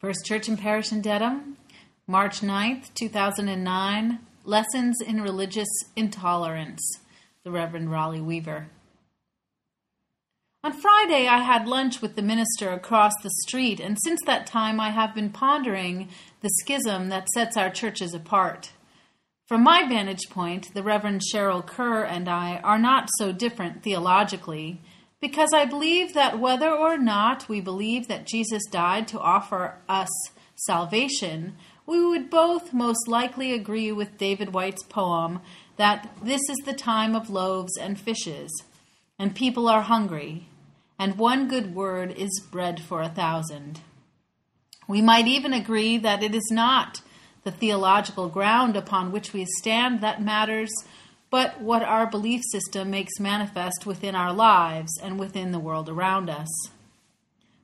First Church and Parish in Dedham, March 9th, 2009. Lessons in Religious Intolerance. The Reverend Rali Weaver. On Friday, I had lunch with the minister across the street, and since that time, I have been pondering the schism that sets our churches apart. From my vantage point, the Reverend Cheryl Kerr and I are not so different theologically, because I believe that whether or not we believe that Jesus died to offer us salvation, we would both most likely agree with David Whyte's poem that this is the time of loaves and fishes, and people are hungry, and one good word is bread for a thousand. We might even agree that it is not the theological ground upon which we stand that matters, but what our belief system makes manifest within our lives and within the world around us.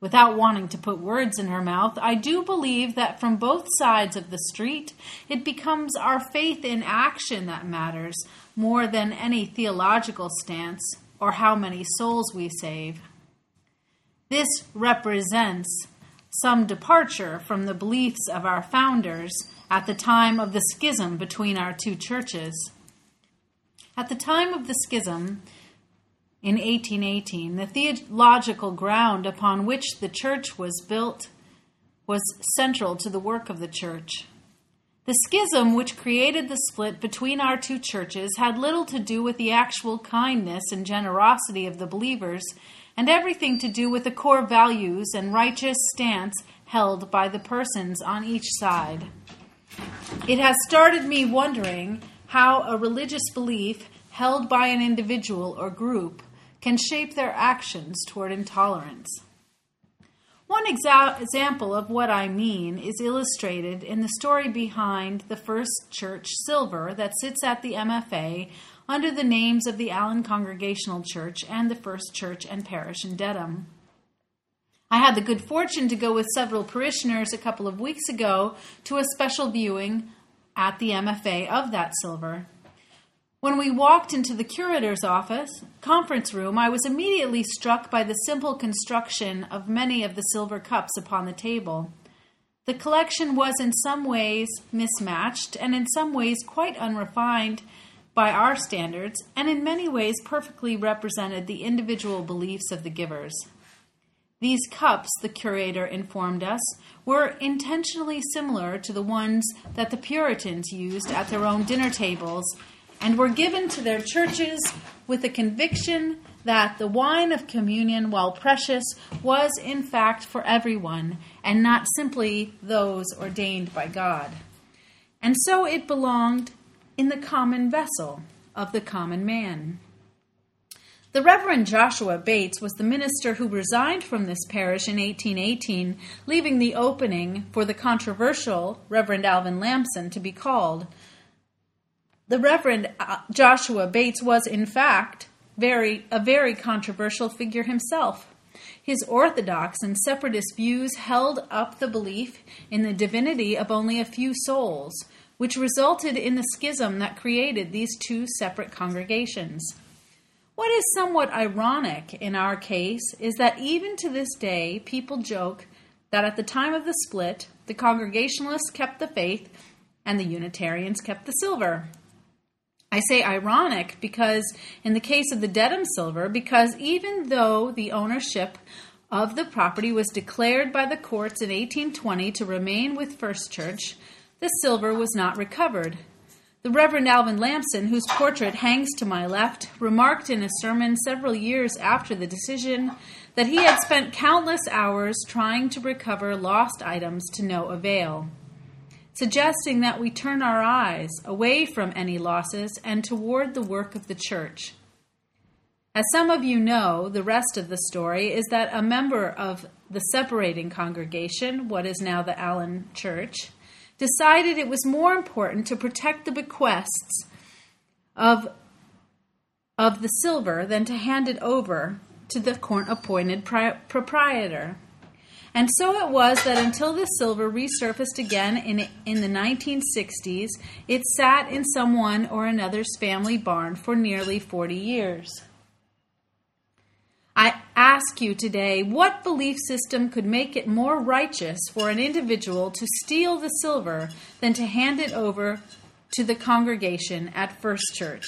Without wanting to put words in her mouth, I do believe that from both sides of the street, it becomes our faith in action that matters more than any theological stance or how many souls we save. This represents some departure from the beliefs of our founders at the time of the schism between our two churches. At the time of the schism in 1818, the theological ground upon which the church was built was central to the work of the church. The schism which created the split between our two churches had little to do with the actual kindness and generosity of the believers and everything to do with the core values and righteous stance held by the persons on each side. It has started me wondering how a religious belief held by an individual or group can shape their actions toward intolerance. One exa- example of what I mean is illustrated in the story behind the First Church silver that sits at the MFA under the names of the Allin Congregational Church and the First Church and Parish in Dedham. I had the good fortune to go with several parishioners a couple of weeks ago to a special viewing at the MFA of that silver. When we walked into the curator's office, conference room, I was immediately struck by the simple construction of many of the silver cups upon the table. The collection was in some ways mismatched and in some ways quite unrefined by our standards, and in many ways perfectly represented the individual beliefs of the givers. These cups, the curator informed us, were intentionally similar to the ones that the Puritans used at their own dinner tables and were given to their churches with the conviction that the wine of communion, while precious, was in fact for everyone and not simply those ordained by God. And so it belonged in the common vessel of the common man. The Reverend Joshua Bates was the minister who resigned from this parish in 1818, leaving the opening for the controversial Reverend Alvan Lamson to be called. The Reverend uh, Joshua Bates was, in fact, very a very controversial figure himself. His orthodox and separatist views held up the belief in the divinity of only a few souls, which resulted in the schism that created these two separate congregations. What is somewhat ironic in our case is that even to this day, people joke that at the time of the split, the Congregationalists kept the faith and the Unitarians kept the silver. I say ironic because, in the case of the Dedham silver, because even though the ownership of the property was declared by the courts in 1820 to remain with First Church, the silver was not recovered. The Reverend Alvan Lamson, whose portrait hangs to my left, remarked in a sermon several years after the decision that he had spent countless hours trying to recover lost items to no avail, suggesting that we turn our eyes away from any losses and toward the work of the church. As some of you know, the rest of the story is that a member of the separating congregation, what is now the Allin Church, decided it was more important to protect the bequests of, of the silver than to hand it over to the court appointed pri- proprietor. And so it was that until the silver resurfaced again in, in the 1960s, it sat in someone or another's family barn for nearly 40 years. I ask you today what belief system could make it more righteous for an individual to steal the silver than to hand it over to the congregation at First Church?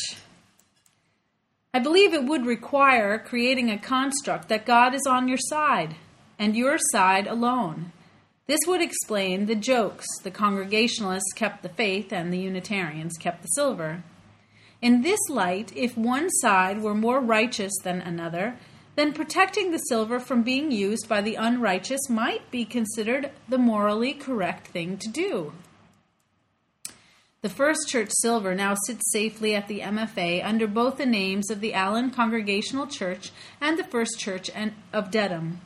I believe it would require creating a construct that God is on your side and your side alone. This would explain the jokes the Congregationalists kept the faith and the Unitarians kept the silver. In this light, if one side were more righteous than another, then protecting the silver from being used by the unrighteous might be considered the morally correct thing to do. The First Church silver now sits safely at the MFA under both the names of the Allin Congregational Church and the First Church of Dedham.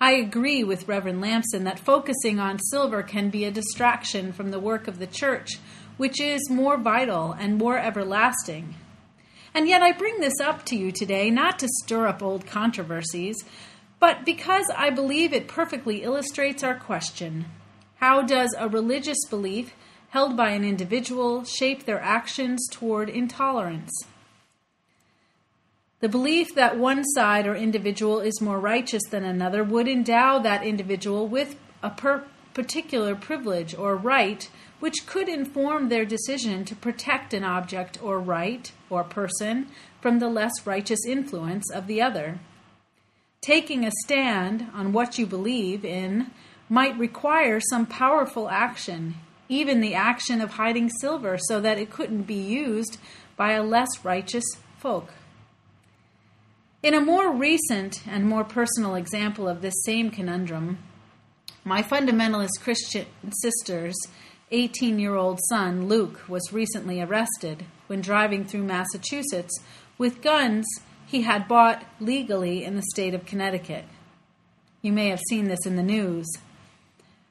I agree with Reverend Lamson that focusing on silver can be a distraction from the work of the church, which is more vital and more everlasting. And yet I bring this up to you today not to stir up old controversies, but because I believe it perfectly illustrates our question How does a religious belief held by an individual shape their actions toward intolerance? The belief that one side or individual is more righteous than another would endow that individual with a per- particular privilege or right which could inform their decision to protect an object or right or person from the less righteous influence of the other. Taking a stand on what you believe in might require some powerful action, even the action of hiding silver so that it couldn't be used by a less righteous folk. In a more recent and more personal example of this same conundrum, my fundamentalist Christian sister's 18 year old son, Luke, was recently arrested when driving through Massachusetts with guns he had bought legally in the state of Connecticut. You may have seen this in the news.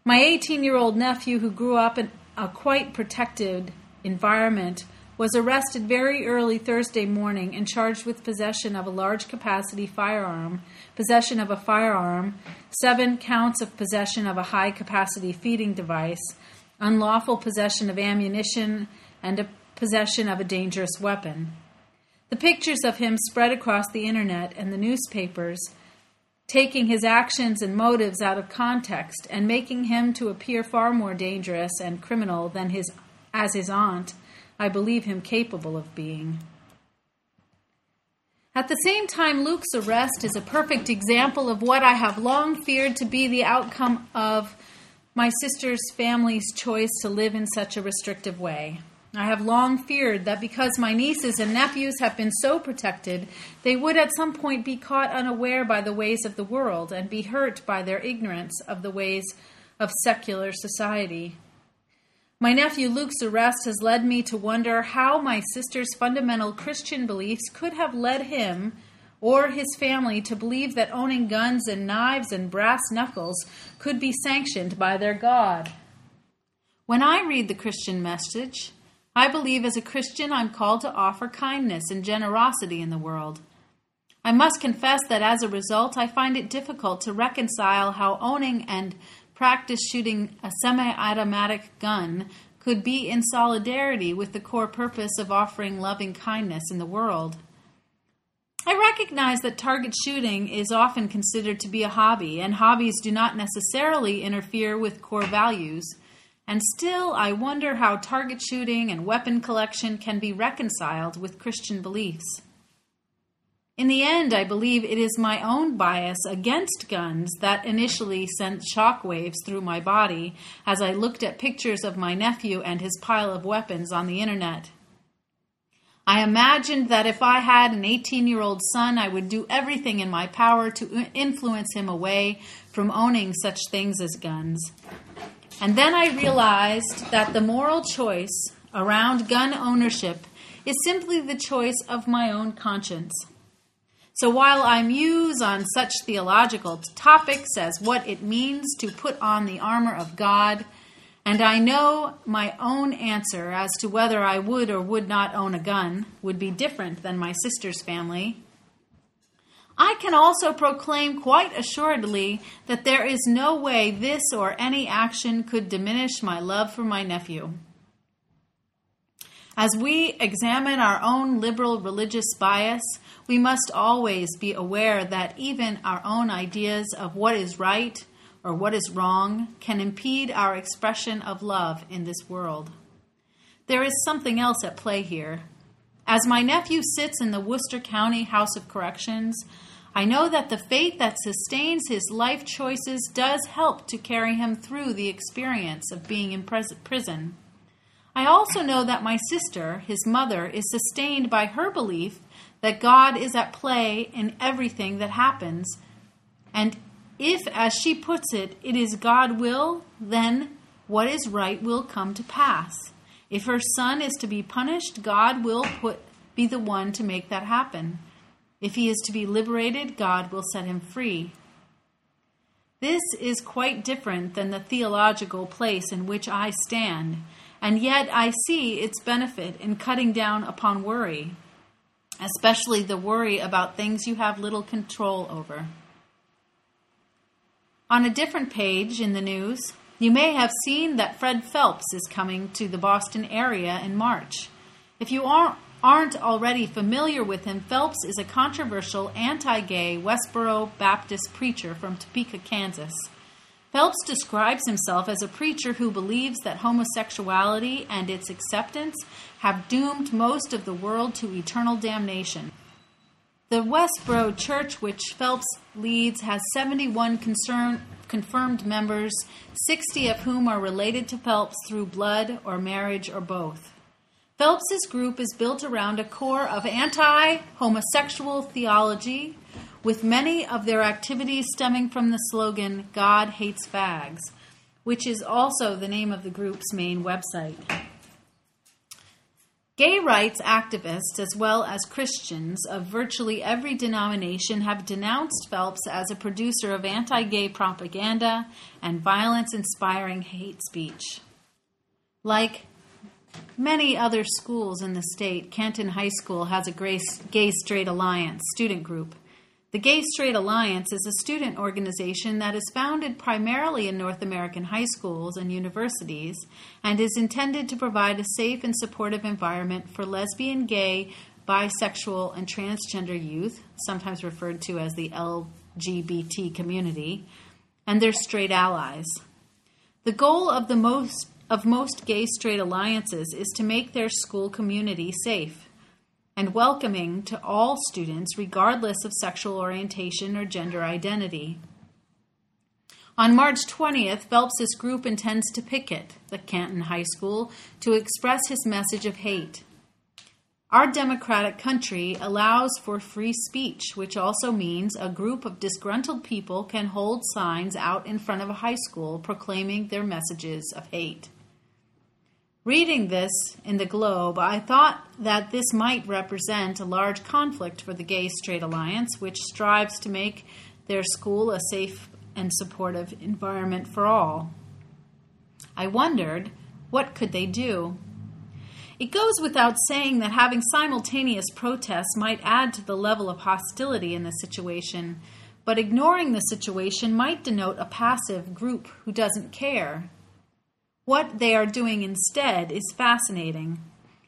My 18 year old nephew, who grew up in a quite protected environment, was arrested very early Thursday morning and charged with possession of a large capacity firearm, possession of a firearm, seven counts of possession of a high capacity feeding device, unlawful possession of ammunition, and a possession of a dangerous weapon. The pictures of him spread across the internet and the newspapers, taking his actions and motives out of context and making him to appear far more dangerous and criminal than his as his aunt I believe him capable of being. At the same time, Luke's arrest is a perfect example of what I have long feared to be the outcome of my sister's family's choice to live in such a restrictive way. I have long feared that because my nieces and nephews have been so protected, they would at some point be caught unaware by the ways of the world and be hurt by their ignorance of the ways of secular society. My nephew Luke's arrest has led me to wonder how my sister's fundamental Christian beliefs could have led him or his family to believe that owning guns and knives and brass knuckles could be sanctioned by their God. When I read the Christian message, I believe as a Christian I'm called to offer kindness and generosity in the world. I must confess that as a result, I find it difficult to reconcile how owning and practice shooting a semi automatic gun could be in solidarity with the core purpose of offering loving kindness in the world. I recognize that target shooting is often considered to be a hobby, and hobbies do not necessarily interfere with core values. And still, I wonder how target shooting and weapon collection can be reconciled with Christian beliefs. In the end, I believe it is my own bias against guns that initially sent shockwaves through my body as I looked at pictures of my nephew and his pile of weapons on the internet. I imagined that if I had an 18 year old son, I would do everything in my power to influence him away from owning such things as guns. And then I realized that the moral choice around gun ownership is simply the choice of my own conscience. So while I muse on such theological topics as what it means to put on the armor of God, and I know my own answer as to whether I would or would not own a gun would be different than my sister's family, I can also proclaim quite assuredly that there is no way this or any action could diminish my love for my nephew. As we examine our own liberal religious bias, we must always be aware that even our own ideas of what is right or what is wrong can impede our expression of love in this world. There is something else at play here. As my nephew sits in the Worcester County House of Corrections, I know that the faith that sustains his life choices does help to carry him through the experience of being in prison. I also know that my sister, his mother, is sustained by her belief that God is at play in everything that happens. And if, as she puts it, it is God will, then what is right will come to pass. If her son is to be punished, God will put, be the one to make that happen. If he is to be liberated, God will set him free. This is quite different than the theological place in which I stand, and yet I see its benefit in cutting down upon worry, especially the worry about things you have little control over. On a different page in the news, you may have seen that Fred Phelps is coming to the Boston area in March. If you aren't already familiar with him, Phelps is a controversial anti gay Westboro Baptist preacher from Topeka, Kansas. Phelps describes himself as a preacher who believes that homosexuality and its acceptance have doomed most of the world to eternal damnation. The Westboro Church, which Phelps leads, has 71 concern, confirmed members, 60 of whom are related to Phelps through blood or marriage or both. Phelps's group is built around a core of anti homosexual theology, with many of their activities stemming from the slogan, God Hates Fags, which is also the name of the group's main website. Gay rights activists, as well as Christians of virtually every denomination, have denounced Phelps as a producer of anti gay propaganda and violence inspiring hate speech. Like Many other schools in the state, Canton High School has a Gay Straight Alliance student group. The Gay Straight Alliance is a student organization that is founded primarily in North American high schools and universities and is intended to provide a safe and supportive environment for lesbian, gay, bisexual, and transgender youth, sometimes referred to as the LGBT community, and their straight allies. The goal of the most of most gay straight alliances is to make their school community safe and welcoming to all students, regardless of sexual orientation or gender identity. On March 20th, Phelps's group intends to picket the Canton High School to express his message of hate. Our democratic country allows for free speech, which also means a group of disgruntled people can hold signs out in front of a high school proclaiming their messages of hate. Reading this in the Globe, I thought that this might represent a large conflict for the Gay Straight Alliance, which strives to make their school a safe and supportive environment for all. I wondered, what could they do? It goes without saying that having simultaneous protests might add to the level of hostility in the situation, but ignoring the situation might denote a passive group who doesn't care. What they are doing instead is fascinating.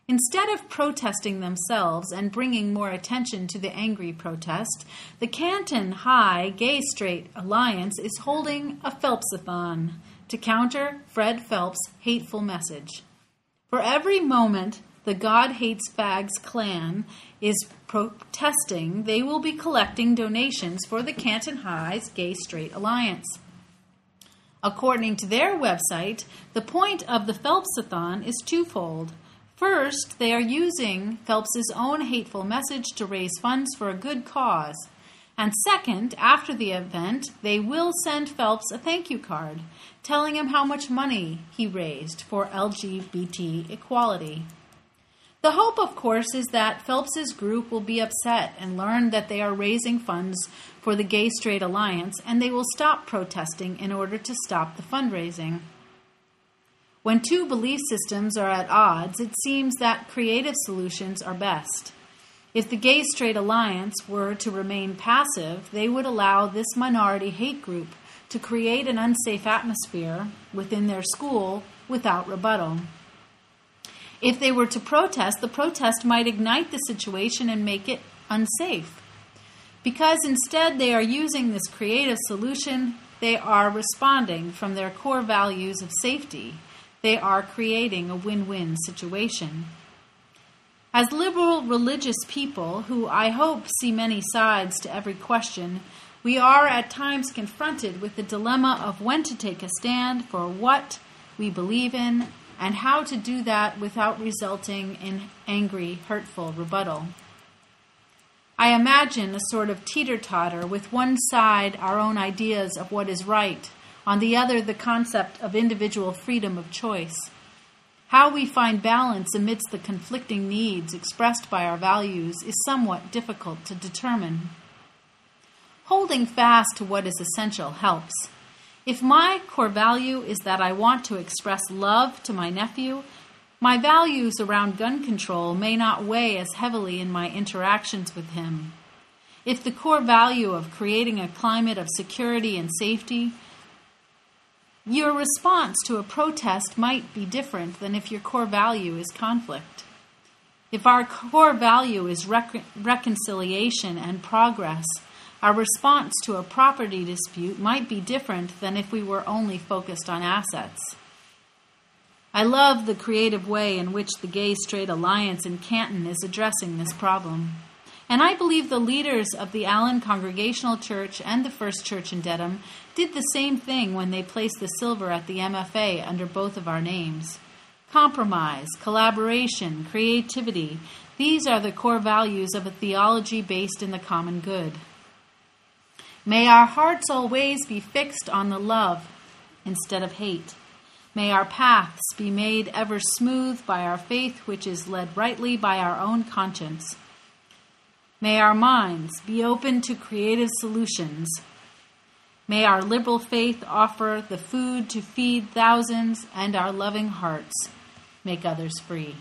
Instead of protesting themselves and bringing more attention to the angry protest, the Canton High Gay Straight Alliance is holding a Phelpsathon to counter Fred Phelps' hateful message. For every moment the God Hates Fags clan is protesting, they will be collecting donations for the Canton High's Gay Straight Alliance. According to their website, the point of the Phelpsathon is twofold. First, they are using Phelps's own hateful message to raise funds for a good cause. And second, after the event, they will send Phelps a thank you card telling him how much money he raised for LGBT equality. The hope, of course, is that Phelps's group will be upset and learn that they are raising funds for the Gay Straight Alliance and they will stop protesting in order to stop the fundraising. When two belief systems are at odds, it seems that creative solutions are best. If the Gay Straight Alliance were to remain passive, they would allow this minority hate group to create an unsafe atmosphere within their school without rebuttal. If they were to protest, the protest might ignite the situation and make it unsafe. Because instead they are using this creative solution, they are responding from their core values of safety. They are creating a win win situation. As liberal religious people, who I hope see many sides to every question, we are at times confronted with the dilemma of when to take a stand for what we believe in and how to do that without resulting in angry, hurtful rebuttal. I imagine a sort of teeter totter, with one side our own ideas of what is right, on the other the concept of individual freedom of choice. How we find balance amidst the conflicting needs expressed by our values is somewhat difficult to determine. Holding fast to what is essential helps. If my core value is that I want to express love to my nephew, my values around gun control may not weigh as heavily in my interactions with him. If the core value of creating a climate of security and safety, your response to a protest might be different than if your core value is conflict. If our core value is rec- reconciliation and progress, our response to a property dispute might be different than if we were only focused on assets. I love the creative way in which the Gay Straight Alliance in Canton is addressing this problem. And I believe the leaders of the Allin Congregational Church and the First Church in Dedham did the same thing when they placed the silver at the MFA under both of our names. Compromise, collaboration, creativity, these are the core values of a theology based in the common good. May our hearts always be fixed on the love instead of hate. May our paths be made ever smooth by our faith, which is led rightly by our own conscience. May our minds be open to creative solutions. May our liberal faith offer the food to feed thousands, and our loving hearts make others free.